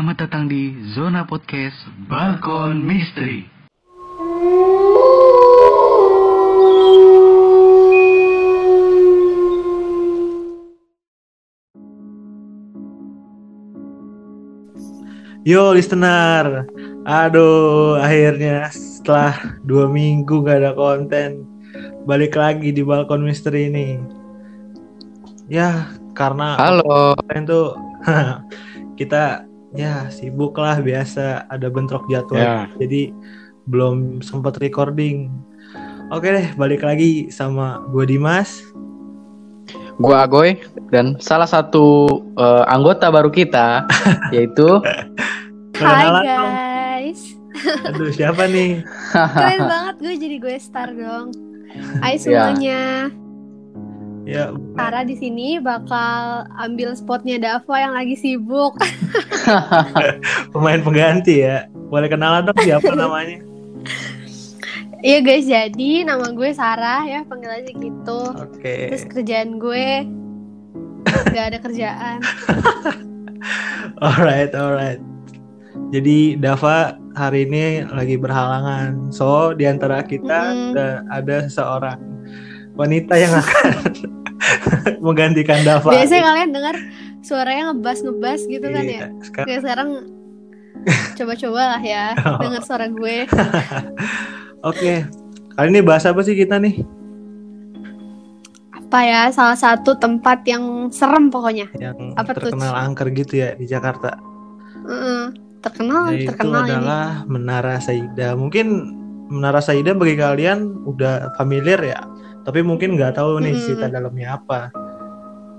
Selamat datang di Zona Podcast Balkon Misteri. Yo listener, aduh akhirnya setelah dua minggu gak ada konten balik lagi di balkon misteri ini. Ya karena Halo. tuh kita ya sibuk lah biasa ada bentrok jadwal Ya. jadi belum sempat recording. Oke deh balik lagi sama gue Dimas. Gua Agoy dan salah satu eh, anggota baru kita yaitu Hai guys, Aduh siapa nih? keren banget gue jadi gue star dong. Hai semuanya, Ya Tara di sini bakal ambil spotnya Dava yang lagi sibuk. pemain pengganti ya. Boleh kenalan dong siapa namanya? Iya guys, jadi nama gue Sarah ya, panggil aja gitu. Oke. Terus kerjaan gue gak ada kerjaan. Alright, alright. Jadi Dava hari ini lagi berhalangan. So di antara kita Mm-mm. ada, ada seseorang wanita yang akan menggantikan Dava. Biasanya kalian dengar suaranya ngebas ngebas gitu kan ya. Iya, sekarang Kayak sekarang coba-coba lah ya dengar suara gue. Oke. Kali ini bahas apa sih kita nih? Apa ya? Salah satu tempat yang serem pokoknya. Yang Apa tuh? terkenal angker gitu ya di Jakarta. Heeh. Terkenal, Yaitu terkenal ini. adalah Menara Saida. Mungkin Menara Saida bagi kalian udah familiar ya, tapi mungkin nggak tahu nih Mm-mm. cerita dalamnya apa.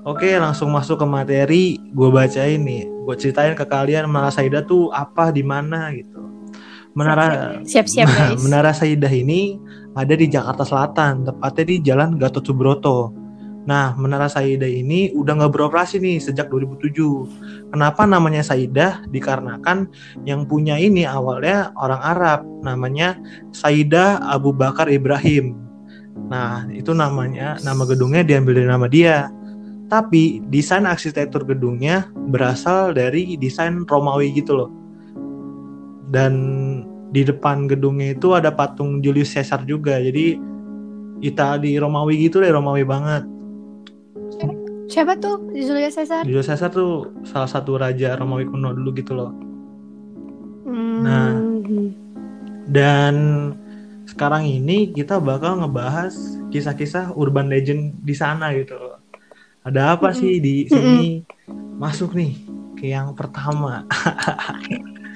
Oke, langsung masuk ke materi. Gue bacain nih, gue ceritain ke kalian Menara Saida tuh apa, di mana gitu. Menara Siap-siap guys. Menara Saida ini ada di Jakarta Selatan, tepatnya di Jalan Gatot Subroto. Nah, Menara Saida ini udah nggak beroperasi nih sejak 2007. Kenapa namanya Saida? Dikarenakan yang punya ini awalnya orang Arab, namanya Saida Abu Bakar Ibrahim. Nah, itu namanya, nama gedungnya diambil dari nama dia. Tapi desain arsitektur gedungnya berasal dari desain Romawi gitu loh. Dan di depan gedungnya itu ada patung Julius Caesar juga. Jadi Itali Romawi gitu deh, Romawi banget. Siapa tuh Julius Caesar? Julius Caesar tuh salah satu raja Romawi kuno dulu gitu loh. Hmm. Nah. Dan sekarang ini kita bakal ngebahas kisah-kisah urban legend di sana gitu. Ada apa Mm-mm. sih di sini? Masuk nih ke yang pertama.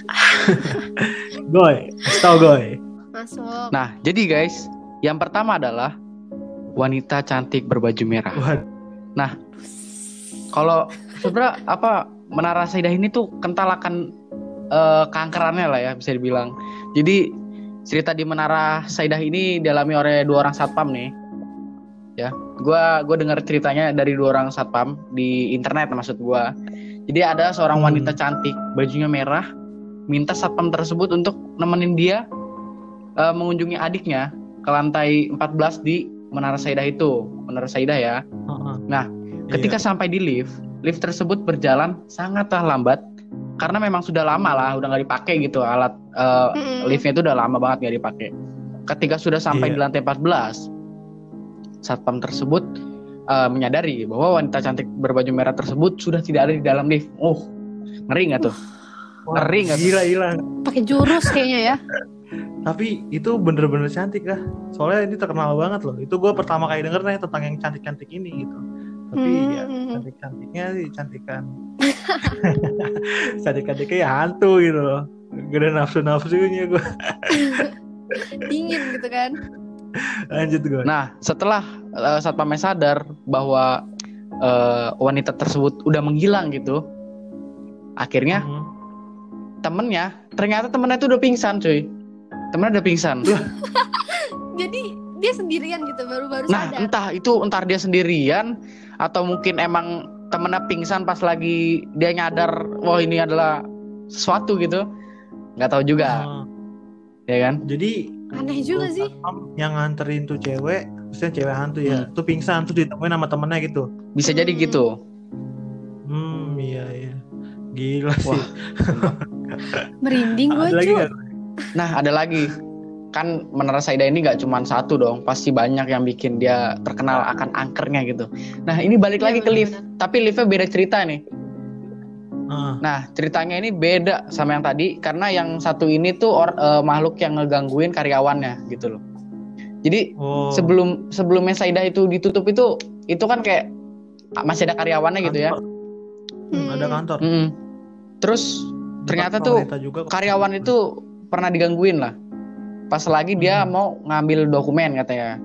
goy, tau goy. Masuk. Nah, jadi guys, yang pertama adalah wanita cantik berbaju merah. Waduh, Kalau sebenarnya apa Menara Saidah ini tuh kental akan eh, kankerannya lah ya bisa dibilang. Jadi cerita di Menara Saidah ini dialami oleh dua orang satpam nih. Ya, gua gua dengar ceritanya dari dua orang satpam di internet maksud gua. Jadi ada seorang Hmm. wanita cantik, bajunya merah, minta satpam tersebut untuk nemenin dia eh, mengunjungi adiknya ke lantai 14 di Menara Saidah itu. Menara Saidah ya. Heeh. Nah, Ketika sampai di lift, lift tersebut berjalan sangatlah lambat karena memang sudah lama lah, udah nggak dipakai gitu alat eh, Mm-mm. liftnya itu udah lama banget nggak dipakai. Ketika sudah sampai Iya. di lantai 14, satpam tersebut eh, menyadari bahwa wanita cantik berbaju merah tersebut sudah tidak ada di dalam lift. Oh, ngeri nggak tuh? Wah, ngeri nggak? Gila, gila. Pakai jurus kayaknya ya. Tapi itu bener-bener cantik lah. Soalnya ini terkenal banget loh. Itu gue pertama kali denger nih tentang yang cantik-cantik ini gitu. Tapi ya Hmm. cantik-cantiknya sih cantikan. Cantik-cantiknya ya hantu gitu loh. Gak ada nafsu-nafsunya gue. Dingin gitu kan. Lanjut gue. Nah, setelah eh, satpamnya sadar bahwa eh, wanita tersebut udah menghilang gitu, akhirnya Hmm. temennya ternyata temennya itu udah pingsan cuy temennya udah pingsan Jadi dia sendirian gitu baru-baru nah sadar. entah itu entar dia sendirian atau mungkin emang temennya pingsan pas lagi dia nyadar wah ini adalah sesuatu gitu nggak tahu juga Oh, ya kan jadi Aneh juga sih. yang nganterin tuh cewek, maksudnya cewek hantu ya, Hmm. tuh pingsan tuh ditemuin sama temennya gitu. bisa jadi Hmm. gitu Hmm, iya iya. Gila sih. Wah. Merinding gue? Nah, ada lagi. Kan Menara Saida ini nggak cuma satu dong, pasti banyak yang bikin dia terkenal akan angkernya gitu. Nah, ini balik Iya, lagi ke lift, benar-benar. tapi liftnya beda cerita nih. Ah, Nah, ceritanya ini beda sama yang tadi karena yang satu ini tuh or- eh, makhluk yang ngegangguin karyawannya gitu loh. Jadi oh. sebelum sebelumnya Saida itu ditutup itu itu kan kayak masih ada karyawannya gitu ya. Kantor. Hmm, ada Hmm. kantor. Mm-mm. Terus ternyata tuh juga karyawan itu pernah digangguin lah. Pas lagi dia Hmm. mau ngambil dokumen katanya.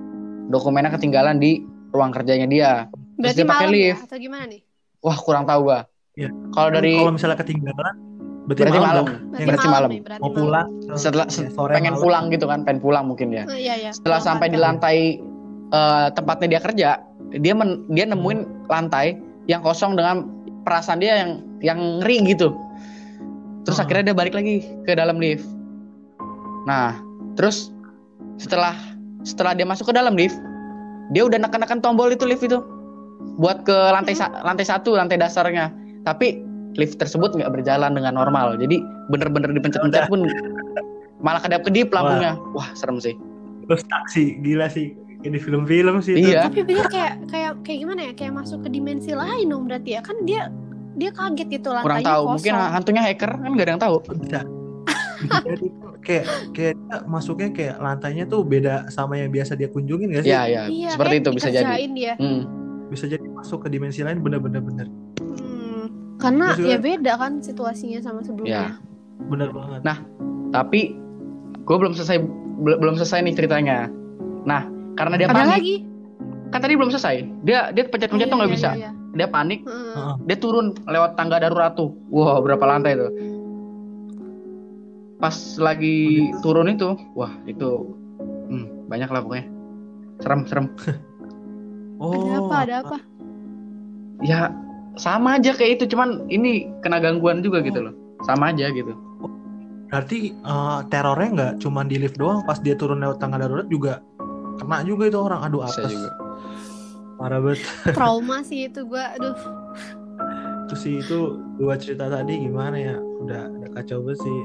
Dokumennya ketinggalan di ruang kerjanya dia. Berarti dia pakai ya? lift. Atau gimana nih? Wah, kurang tahu gua. Iya. Kalau dari kalau misalnya ketinggalan berarti, Berarti malam, malam. Berarti, Berarti malam, malam. nih, berarti mau malam. pulang setelah ya, sore pengen malam. pulang gitu kan, pengen pulang mungkin ya. Oh, iya, iya. Setelah sampai di lantai eh, tempatnya dia kerja, dia men- dia nemuin lantai yang kosong dengan perasaan dia yang yang ngeri gitu. Terus Hmm. akhirnya dia balik lagi ke dalam lift. Nah, terus setelah setelah dia masuk ke dalam lift, dia udah neken-neken tombol itu lift itu buat ke lantai sa- lantai satu lantai dasarnya. Tapi lift tersebut nggak berjalan dengan normal. Jadi bener-bener dipencet-pencet pun malah kedap-kedip lampunya. Wah, serem sih. terus taksi gila sih kayak di film-film sih itu. Iya. Tapi bener kayak kayak kayak gimana ya? Kayak masuk ke dimensi lain dong berarti ya. Kan dia dia kaget gitu lantainya kurang tahu kosong. mungkin hantunya hacker kan gak ada yang tahu Bisa jadi tuh kayak kayak dia masuknya kayak lantainya tuh beda sama yang biasa dia kunjungin gak sih ya ya Iya, seperti kayak itu bisa jadi dia. Hmm. bisa jadi masuk ke dimensi lain bener-bener bener Hmm, karena Terus ya juga- beda kan situasinya sama sebelumnya. bener banget Nah, tapi gue belum selesai bel- belum selesai nih ceritanya nah karena dia Ada panik lagi? kan tadi belum selesai dia dia pencet-pencet tuh Iya, nggak iya, bisa iya, iya. dia panik. Heeh. dia turun lewat tangga darurat tuh wah berapa lantai tuh pas lagi Begitu. turun itu wah itu hmm, banyak lah pokoknya serem serem oh Ada apa? Ada apa? ya sama aja kayak itu cuman ini kena gangguan juga Oh. gitu loh sama aja gitu berarti eh, terornya nggak cuma di lift doang pas dia turun lewat tangga darurat juga kena juga itu orang aduh bisa apes juga parah banget Trauma sih itu gua. Aduh. itu sih itu dua cerita tadi gimana ya udah udah kacau banget sih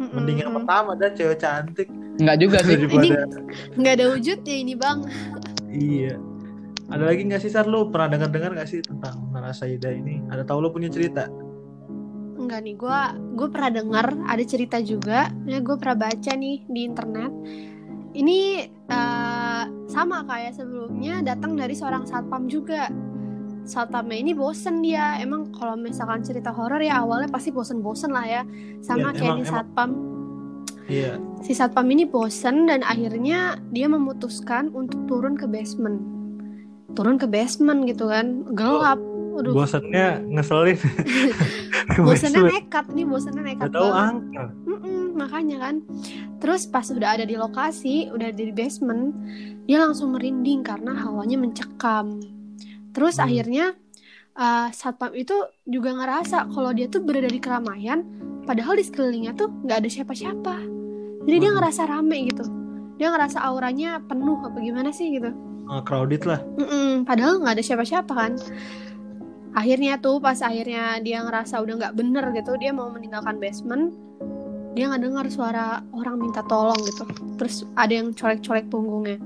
Mm-mm. mending yang pertama dah cewek cantik nggak juga sih daripada nggak ada wujudnya ini bang. iya ada lagi nggak sih Sar lu pernah dengar dengar nggak sih tentang Nara Saida ini ada tahu lu punya cerita Enggak nih, gue gue pernah dengar ada cerita juga, ya gue pernah baca nih di internet. Ini eh, sama kayak sebelumnya datang dari seorang satpam juga. Satpamnya ini bosen dia, emang kalau misalkan cerita horor ya awalnya pasti bosen-bosen lah ya, sama Iya, kayak emang- di satpam. iya. Si satpam ini bosen dan akhirnya dia memutuskan untuk turun ke basement, turun ke basement gitu kan, gelap. Aduh, bosannya ngeselin. Bosennya nekat nih, bosennya nekat Gak tahu banget. angka Mm-mm, makanya kan. Terus pas udah ada di lokasi udah di basement dia langsung merinding karena hawanya mencekam terus Hmm. akhirnya uh, satpam itu juga ngerasa kalau dia tuh berada di keramaian padahal di sekelilingnya tuh nggak ada siapa-siapa. Jadi dia Waduh. ngerasa rame gitu. Dia ngerasa auranya penuh apa gimana sih gitu. Ah, crowded lah. Mm-mm, padahal nggak ada siapa-siapa kan. Akhirnya tuh pas akhirnya dia ngerasa udah nggak bener gitu dia mau meninggalkan basement dia nggak dengar suara orang minta tolong gitu. Terus ada yang colek-colek punggungnya.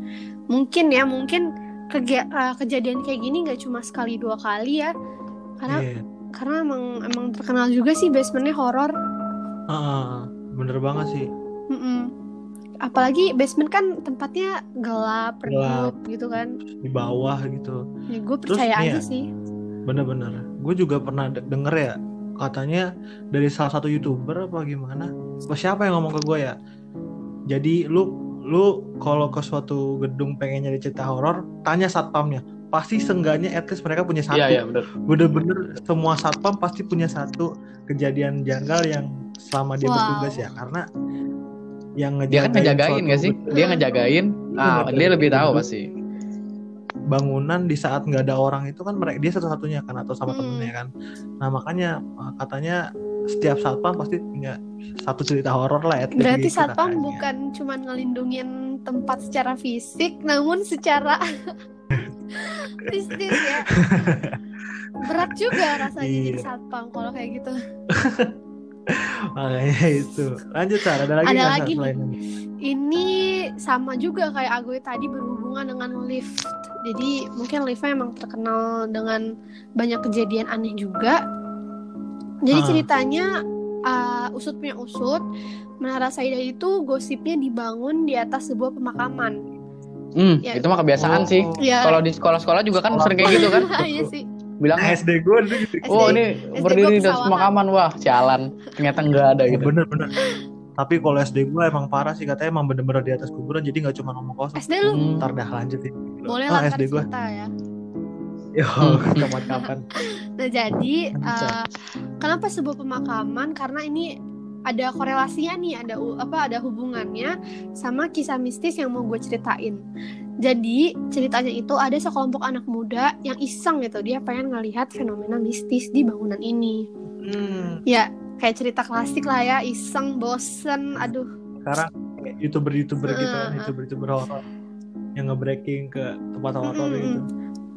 Mungkin ya mungkin kege- eh, kejadian kayak gini nggak cuma sekali dua kali ya. Karena Iya. karena emang emang terkenal juga sih basementnya horor Ah, ah, bener banget sih. Mm-mm. apalagi basement kan tempatnya gelap Gelap. gitu kan. Di bawah gitu. Ya gue Terus percaya nih aja ya, sih. bener-bener. Gue juga pernah de- denger ya katanya dari salah satu youtuber apa gimana apa siapa yang ngomong ke gue ya? Jadi lu lu kalau ke suatu gedung pengen nyari cerita horor tanya satpamnya. Pasti seenggaknya at least mereka punya satu. Iya iya bener. Bener-bener semua satpam pasti punya satu kejadian janggal yang selama dia Wow. bertugas ya. Karena yang dia kan ngejagain gak sih? gedung- dia ngejagain? Ah Bener, dia lebih tahu pasti. Bangunan di saat nggak ada orang itu kan mereka dia satu-satunya kan atau sama Hmm. temennya kan. Nah makanya katanya setiap satpam pasti punya satu cerita horor lah least Berarti satpam bukan cuma ngelindungin tempat secara fisik, namun secara bisnis ya. Berat juga rasanya Iya. jadi satpam kalau kayak gitu Makanya itu. Lanjut Sar, ada lagi Ada lagi. selain ini? ini sama juga kayak Agoy tadi berhubungan dengan lift jadi mungkin liftnya emang terkenal dengan banyak kejadian aneh juga jadi Ah. ceritanya uh, usut punya usut Menara Saida itu gosipnya dibangun di atas sebuah pemakaman Hmm, Ya. itu mah kebiasaan Oh, sih. ya Kalau di sekolah-sekolah juga kan sering kayak gitu kan. iya sih Bilang, Nah, SD gue gitu. SD. oh ini SD berdiri di pemakaman. Wah, sialan. Ternyata enggak ada Oh, gitu. bener bener. Tapi kalau SD gue emang parah sih katanya emang bener-bener di atas kuburan jadi nggak cuma ngomong kosong. SD lu Hmm. Ntar dah lanjutin. boleh Ah, lah SD gue. ya Yo, Hmm. kapan-kapan. Nah jadi uh, kenapa sebuah pemakaman? Karena ini ada korelasinya nih, ada apa ada hubungannya sama kisah mistis yang mau gue ceritain. Jadi ceritanya itu ada sekelompok anak muda yang iseng gitu, dia pengen ngelihat fenomena mistis di bangunan ini. Hmm, Ya kayak cerita klasik lah ya, iseng, bosen, aduh. sekarang kayak youtuber-youtuber gitu kan, youtuber-youtuber horor yang nge-breaking ke tempat horor Mm-mm. gitu.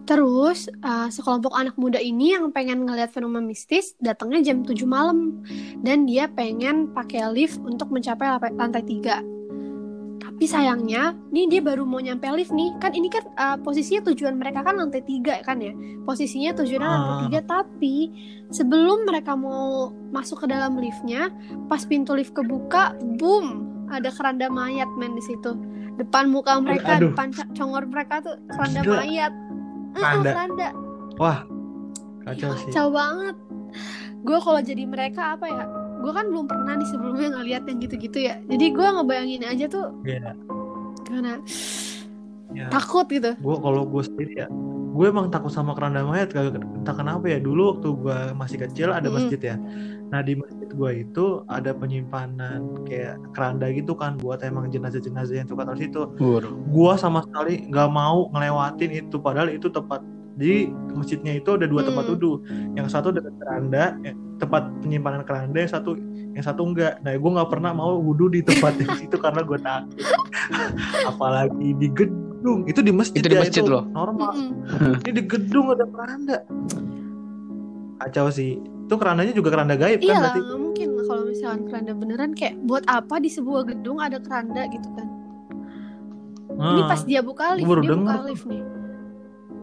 Terus uh, sekelompok anak muda ini yang pengen ngelihat fenomena mistis datangnya jam 7 malam dan dia pengen pakai lift untuk mencapai lantai 3. Tapi sayangnya, nih dia baru mau nyampe lift nih. Kan ini kan uh, posisinya tujuan mereka kan lantai 3 kan ya. Posisinya tujuannya lantai Ah. 3 tapi sebelum mereka mau masuk ke dalam liftnya, pas pintu lift kebuka, boom, ada keranda mayat men di situ. Depan muka mereka, Aduh. depan congor mereka tuh keranda Gila. mayat. Keranda. keranda. Wah, kacau sih. Kacau banget. Gue kalau jadi mereka apa ya? Gue kan belum pernah nih sebelumnya ngeliat yang gitu-gitu ya. Jadi gue ngebayangin aja tuh Iya. gimana Ya. takut gitu. gue kalau gue sendiri ya gue emang takut sama keranda mayat kagak entah kenapa ya. Dulu waktu gue masih kecil ada masjid ya. Nah di masjid gue itu ada penyimpanan kayak keranda gitu kan buat emang jenazah-jenazah yang suka taruh situ gue sama sekali nggak mau ngelewatin itu padahal itu tempat di masjidnya itu ada dua tempat Hmm. wudhu yang satu dekat keranda yang tempat penyimpanan keranda yang satu yang satu enggak. Nah gue nggak pernah mau wudhu di tempat yang situ karena gue takut. Apalagi di gedung itu di masjid Itu di ya, masjid loh. normal ini di gedung ada keranda kacau sih itu kerandanya juga keranda gaib Iya kan lah, berarti nggak mungkin kalau misalkan keranda beneran kayak buat apa di sebuah gedung ada keranda gitu kan? Ini Ah, pas dia buka lift, dia buka denger tuh. lift nih.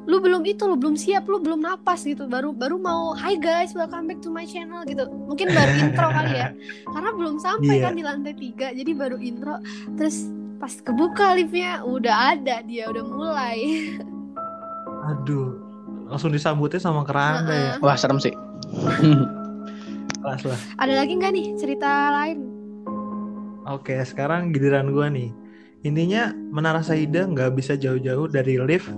Lu belum itu, lu belum siap, lu belum napas gitu. Baru baru mau Hi guys, welcome back to my channel gitu. Mungkin baru intro kali ya. Karena belum sampai Iya. kan di lantai tiga, jadi baru intro. Terus pas kebuka liftnya udah ada dia udah mulai. aduh langsung disambutnya sama keranda ya. Wah, serem sih. kelas lah Ada lagi nggak nih cerita lain? oke sekarang giliran gua nih intinya Menara Saida nggak bisa jauh-jauh dari lift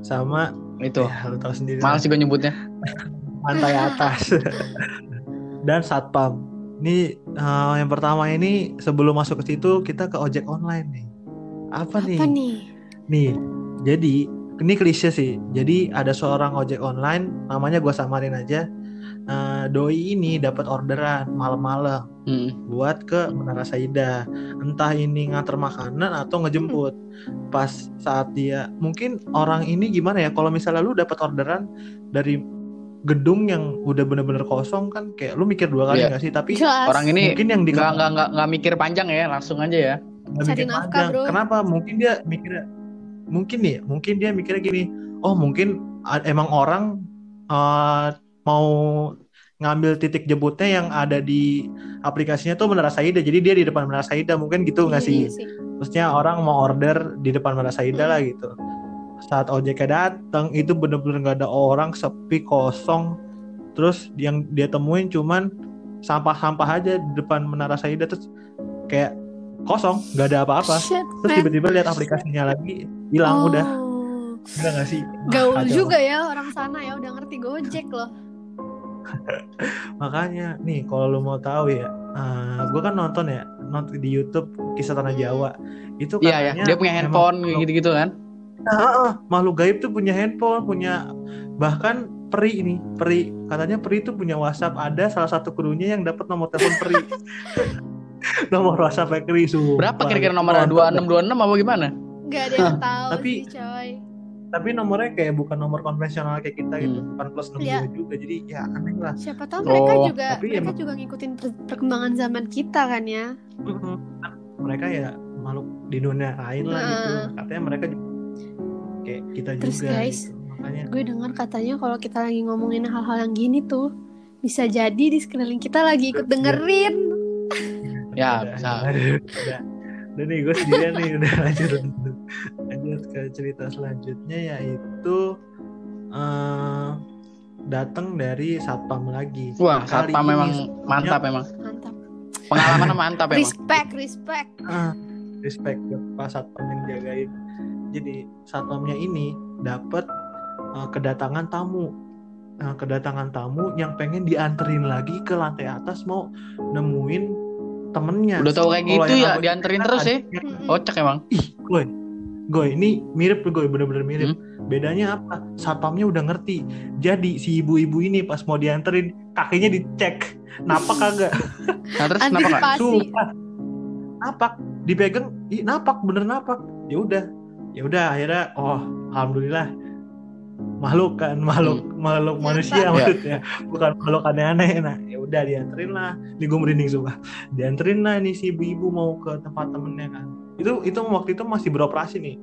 sama Itu. ya lu tahu sendiri Males sih gue nyebutnya. lantai atas dan satpam ini eh, yang pertama ini sebelum masuk ke situ kita ke ojek online nih apa nih Apa nih? Nih, jadi ini klise sih. Jadi ada seorang ojek online, namanya gua samarin aja. Eh, doi ini dapat orderan malam-malam Hmm. buat ke Menara Saida. Entah ini nganter makanan atau ngejemput. Pas saat dia, mungkin orang ini gimana ya? Kalau misalnya lu dapat orderan dari gedung yang udah bener-bener kosong kan, kayak lu mikir dua kali Iya. nggak sih? Tapi Jelas. Orang ini mungkin yang di nggak nggak nggak nggak mikir panjang ya, langsung aja ya. nggak Cari mikir nafkah, panjang. bro. Kenapa? Mungkin dia mikirnya, mungkin nih, mungkin dia mikirnya gini. Oh mungkin emang orang eh, mau ngambil titik jemputnya yang ada di aplikasinya tuh Menara Saida. Jadi dia di depan Menara Saida. Mungkin gitu nggak sih? Iya sih. Terusnya orang mau order di depan Menara Saida lah gitu. Saat ojeknya datang itu bener-bener nggak ada orang, sepi, kosong. Terus yang dia temuin cuman sampah-sampah aja di depan Menara Saida terus kayak kosong, nggak ada apa-apa. Terus tiba-tiba lihat aplikasinya lagi hilang Oh. udah. Enggak nggak sih? Gaul kacau. juga ya orang sana ya udah ngerti Gojek loh. Makanya nih kalau lu mau tahu ya, gue kan nonton ya nonton di YouTube kisah tanah Hmm. Jawa itu Iya ya, katanya dia punya handphone gitu-gitu kan. Nah, makhluk gaib tuh punya handphone, punya bahkan peri ini, peri katanya peri itu punya WhatsApp. Ada salah satu krunya yang dapat nomor telepon peri. nomor WhatsApp peri sumpah. Berapa kira-kira nomornya? Nonton. 2626 apa gimana? Gak ada yang tahu Tapi- sih coy. tapi nomornya kayak bukan nomor konvensional kayak kita gitu Hmm. bukan plus 62 Iya. juga jadi ya aneh lah Siapa tahu mereka Oh, juga tapi mereka emang- juga ngikutin per- perkembangan zaman kita kan ya. Mereka ya makhluk di dunia lain lah gitu katanya mereka juga kayak kita Terus, juga guys, gitu. makanya Gue dengar katanya kalau kita lagi ngomongin hal-hal yang gini tuh bisa jadi di sekeliling kita lagi ikut dengerin. Ya, udah, bisa. udah, nih gue sendirian nih udah lanjut lanjut lanjut ke cerita selanjutnya yaitu eh datang dari satpam lagi Wah, Kali satpam memang mantap memang. Mantap. Pengalaman mantap memang. Respect, respect. ah, respect buat pak satpam yang jagain. Jadi satpamnya ini dapat eh, kedatangan tamu. Nah, kedatangan tamu yang pengen dianterin lagi ke lantai atas mau nemuin temennya. Udah tahu kayak gitu ya, dianterin terus ya. Kocak emang. ih gue gue ini mirip gue bener-bener mirip. Hmm? bedanya apa? Satpamnya udah ngerti. Jadi si ibu-ibu ini pas mau dianterin kakinya dicek. Napak kagak? Nah, terus napak dipegang ih napak bener napak. Ya udah ya udah akhirnya oh alhamdulillah. Makhluk kan makhluk makhluk Nyata. manusia Ya. maksudnya. Bukan makhluk aneh-aneh. Nah ya udah dianterin lah. Ini gue merinding sumpah. Dianterin lah nih si ibu-ibu mau ke tempat temennya kan. Itu itu waktu itu masih beroperasi nih.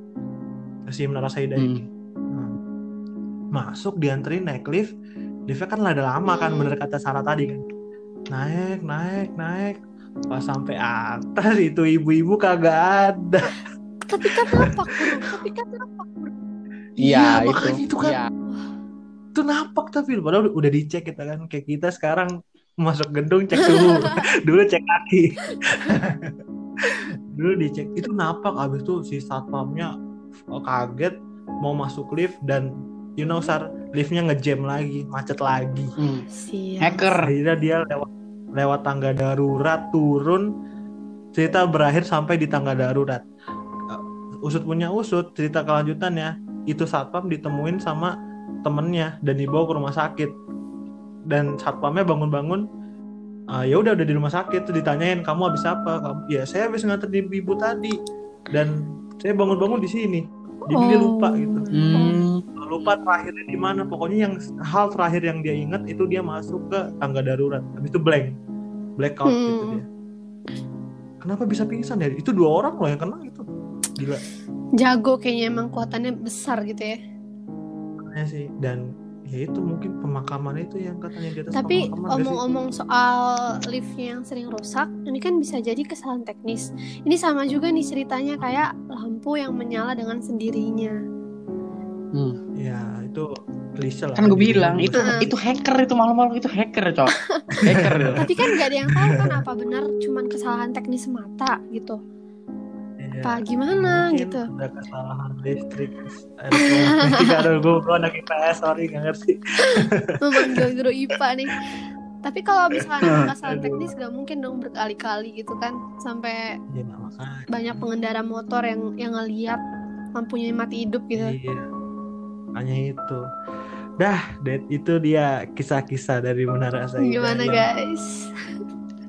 Si menara Saida Hmm. ini Nah, masuk dianterin naik lift. Liftnya kan ada lama kan Hmm. bener kata Sarah tadi kan. Naik naik naik pas sampai atas itu ibu-ibu kagak ada Tapi kan napak bro, tapi kan napak bro. Iya, itu. makanya itu kan Iya. itu napak tapi padahal udah dicek kita kan kayak kita sekarang masuk gedung cek suhu dulu cek kaki dulu dicek itu napak abis itu si satpamnya oh, kaget mau masuk lift dan you know sar liftnya ngejam lagi macet lagi Hmm. Siap. Hacker. akhirnya dia lewat lewat tangga darurat turun cerita berakhir sampai di tangga darurat. Uh, usut punya usut cerita kelanjutannya itu satpam ditemuin sama temennya dan dibawa ke rumah sakit. Dan satpamnya bangun-bangun "Ah, ya udah udah di rumah sakit. Tuh ditanyain kamu habis apa? Kamu ya saya habis nganter ibu tadi. Dan saya bangun-bangun di sini. Jadi dia lupa Oh. gitu. Hmm. Lupa terakhirnya di mana pokoknya yang hal terakhir yang dia ingat itu dia masuk ke tangga darurat habis itu blank blackout Hmm. gitu dia kenapa bisa pingsan ya itu dua orang loh yang kena itu gila Jago kayaknya emang kuatannya besar gitu ya. ya sih dan ya itu mungkin pemakaman itu yang katanya di atas Tapi sih? omong-omong soal liftnya yang sering rusak, ini kan bisa jadi kesalahan teknis. Ini sama juga nih ceritanya kayak lampu yang menyala dengan sendirinya. Hmm. ya itu klise lah Kan gue bilang itu Heeh. itu hacker itu malu-malu itu hacker, Cok. hacker. itu. Tapi kan gak ada yang tahu kan apa benar cuman kesalahan teknis semata gitu. Iya. Apa gimana Mungkin gitu. ada kesalahan listrik elektronik ada gue gue anak IPS sorry nggak ngerti Memanggil guru IPA nih. Tapi kalau misalkan ada kesalahan teknis gak mungkin dong berkali-kali gitu kan sampai ya banyak pengendara motor yang yang ngeliat lampunya mati hidup gitu. Iya. Hanya itu. Dah, Dad, itu dia kisah-kisah dari Menara Saida. Gimana yang, guys?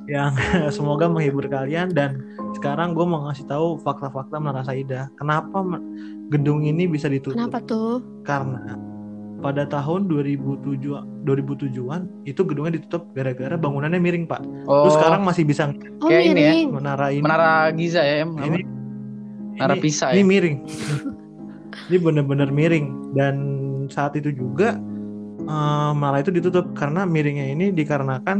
Yang semoga menghibur kalian dan sekarang gue mau ngasih tahu fakta-fakta Menara Saida. Kenapa gedung ini bisa ditutup? Kenapa tuh? Karena pada tahun 2007 2007-an itu gedungnya ditutup gara-gara bangunannya miring, Pak. Oh, Terus sekarang masih bisa Oh Kayak ini ya, miring. menara ini. Menara Giza ya, ini Menara ini- Pisa ini ya. miring ini bener-bener miring. Dan saat itu juga eh, malah itu ditutup. Karena miringnya ini dikarenakan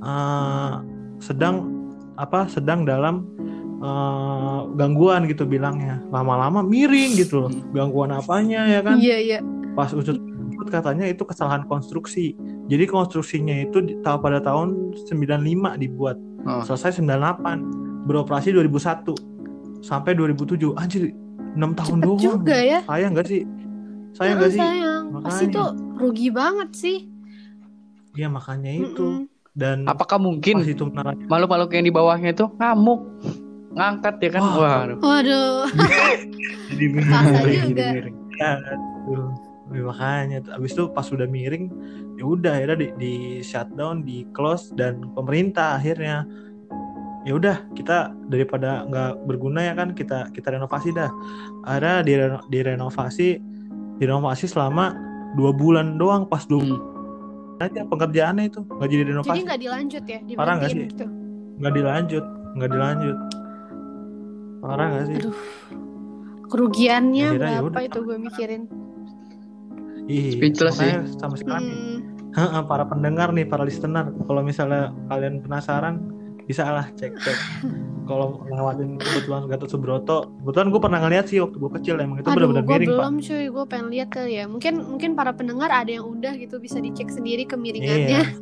eh, sedang apa sedang dalam eh, gangguan gitu bilangnya. Lama-lama miring gitu loh. Gangguan apanya ya kan? Iya iya. pas usut katanya itu kesalahan konstruksi. Jadi konstruksinya itu di- ta- pada tahun 95 dibuat. Oh. selesai 98 beroperasi 2001 sampai 2007 anjir 6 tahun Cepet doang juga ya. sayang gak sih sayang Heeh, gak sih sayang. Pasti Makanya. tuh rugi banget sih. Iya makanya itu Mm-mm. dan Apakah mungkin itu makhluk-makhluk yang di bawahnya itu ngamuk ngangkat ya kan? Wah. Waduh. Waduh. jadi miring, juga. jadi miring. Ya, aduh. Ya, makanya abis itu pas sudah miring ya udah akhirnya di, di shutdown di close dan pemerintah akhirnya ya udah kita daripada nggak berguna ya kan kita kita renovasi dah ada direno- direnovasi direnovasi selama dua bulan doang pas dua Hmm. bulan aja pengerjaannya itu nggak jadi Jadi renovasi nggak dilanjut ya, Parah nggak sih? gitu. nggak dilanjut nggak dilanjut parah nggak sih Aduh. Kerugiannya Akhirnya ya berapa udah. itu gue mikirin. Ih, Speechless makanya sama sekali Hmm. Heeh, para pendengar nih, para listener, kalau misalnya kalian penasaran, bisa lah cek cek. kalau lewatin kebetulan Gatot Subroto, kebetulan gue pernah ngeliat sih waktu gue kecil emang itu benar-benar gue miring pak. belum cuy, gue pengen lihat kali ya. Mungkin mungkin para pendengar ada yang udah gitu bisa dicek sendiri kemiringannya.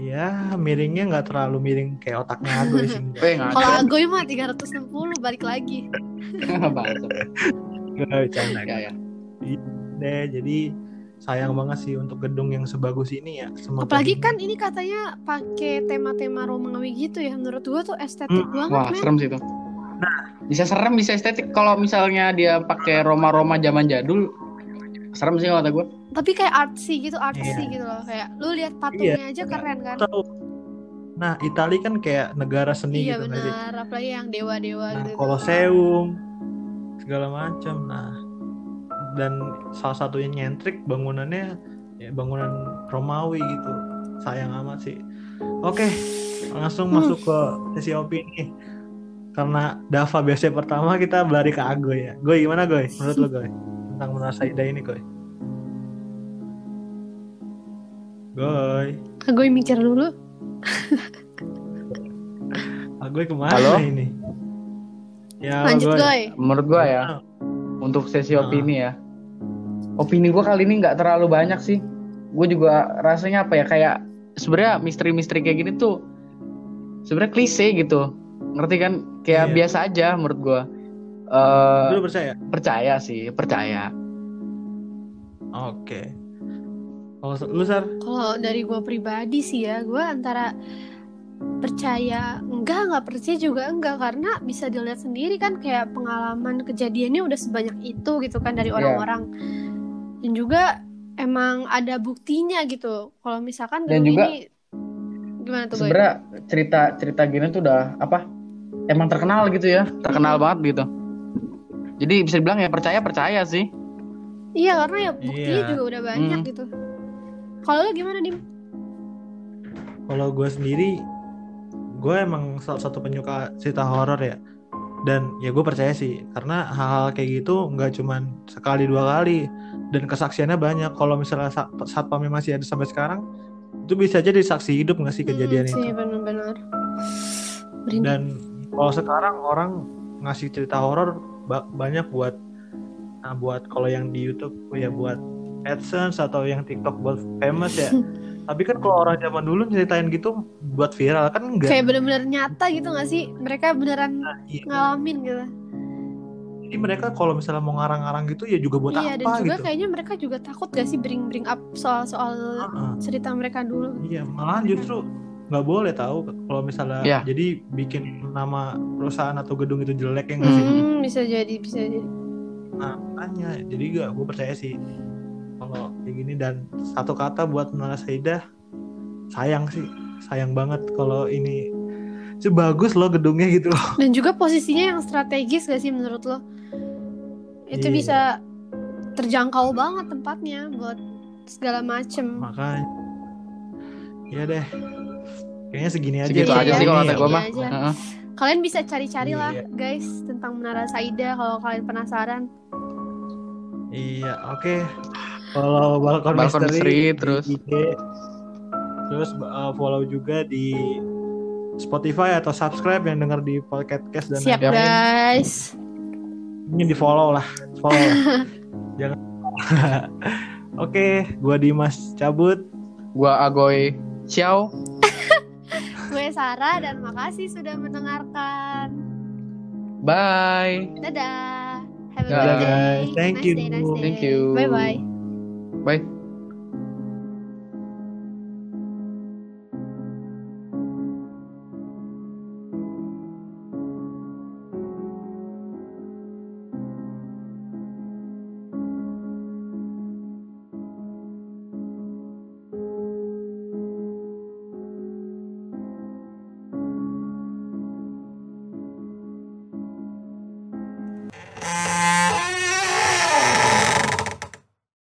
Iya, miringnya nggak terlalu miring kayak otaknya Agoy sih. Eh, Kalau. Agoy mah 360 balik lagi. Nggak bercanda. Ya, ya. Deh, jadi sayang banget sih untuk gedung yang sebagus ini ya. Semoga Apalagi kan ini katanya pakai tema-tema Romawi gitu ya. Menurut gue tuh estetik Hmm, banget, Wah, men. serem sih itu. Bisa serem, bisa estetik. Kalau misalnya dia pakai Roma-Roma zaman jadul, serem sih kalau kata gue. Tapi kayak artsy gitu, artsy Iya. gitu loh. Kayak lu lihat patungnya aja keren kan. tahu. Nah, Itali kan kayak negara seni Iya gitu benar, apalagi yang dewa-dewa Nah, gitu. Colosseum segala macam. Nah, dan salah satunya nyentrik bangunannya ya bangunan Romawi gitu. Sayang amat sih. Oke, langsung Hmm. masuk ke sesi opini. Karena Dava biasa pertama kita balik ke Agoy ya. Goy gimana Goy? Menurut lo Goy? Tentang Menara Saida ini Goy. Goy. Agoy mikir dulu. Agoy ke mana Halo? ini? Ya, Lanjut Goy. Goy. Menurut gue ya, untuk sesi Ah. opini ya. Opini gue kali ini nggak terlalu banyak sih. Gue juga rasanya apa ya kayak sebenarnya misteri-misteri kayak gini tuh sebenarnya klise gitu. Ngerti kan? Kayak Iya. biasa aja menurut gue. Eh Lu percaya? percaya sih, percaya. Oke. Kalau lu Sar? Kalau dari gue pribadi sih ya, gue antara percaya enggak nggak percaya juga enggak karena bisa dilihat sendiri kan kayak pengalaman kejadiannya udah sebanyak itu gitu kan dari Iya. orang-orang dan juga emang ada buktinya gitu kalau misalkan Dan juga ini gimana tuh? Sebenarnya cerita-cerita gini tuh udah apa? Emang terkenal gitu ya, terkenal Hmm. banget gitu. Jadi bisa dibilang ya percaya percaya sih. iya karena ya buktinya Iya. juga udah banyak Hmm. gitu kalau lu gimana dim Kalau gue sendiri, gue emang salah satu penyuka cerita horor ya. Dan ya gue percaya sih, karena hal-hal kayak gitu nggak cuman sekali dua kali dan kesaksiannya banyak. Kalau misalnya sa- satpamnya masih ada sampai sekarang, itu bisa jadi saksi hidup nggak sih kejadian Hmm, itu. sih benar-benar. Dan kalau sekarang orang ngasih cerita horor ba- banyak buat, nah buat kalau yang di YouTube ya buat AdSense atau yang TikTok buat famous ya. Tapi kan kalau orang zaman dulu ceritain gitu buat viral kan enggak. kayak bener-bener nyata gitu gak sih mereka beneran Iya. ngalamin gitu Jadi mereka kalau misalnya mau ngarang-ngarang gitu ya juga buat iya dan apa juga gitu. kayaknya mereka juga takut gak sih bring bring up soal-soal Heeh. cerita mereka dulu Iya, malahan justru nggak boleh tahu kalau misalnya Iya. jadi bikin nama perusahaan atau gedung itu jelek ya nggak sih? Hmm, bisa jadi bisa jadi Nah, makanya jadi gak gue percaya sih kalau kayak gini dan satu kata buat Menara Saidah sayang sih. Sayang banget kalau ini sebagus loh gedungnya gitu loh. Dan juga posisinya yang strategis gak sih menurut lo? Itu Iya. bisa terjangkau banget tempatnya buat segala macem. Makanya. Ya deh. Kayaknya segini aja Segitu aja sih kalau kata gue mah. kalian bisa cari-cari lah Iya. guys tentang Menara Saida kalau kalian penasaran. Iya, oke. Kalau balkon, Balkon misteri, terus. IG, terus uh, follow juga di Spotify atau subscribe yang dengar di podcast dan siap lain-lain. guys Ini di follow lah, follow lah. Jangan. oke, gua Dimas cabut. Gua Agoy Ciao. gue Sarah dan makasih sudah mendengarkan Bye. dadah have a good day guys. Thank Nice you. day, nice day. Thank you. bye bye Bye.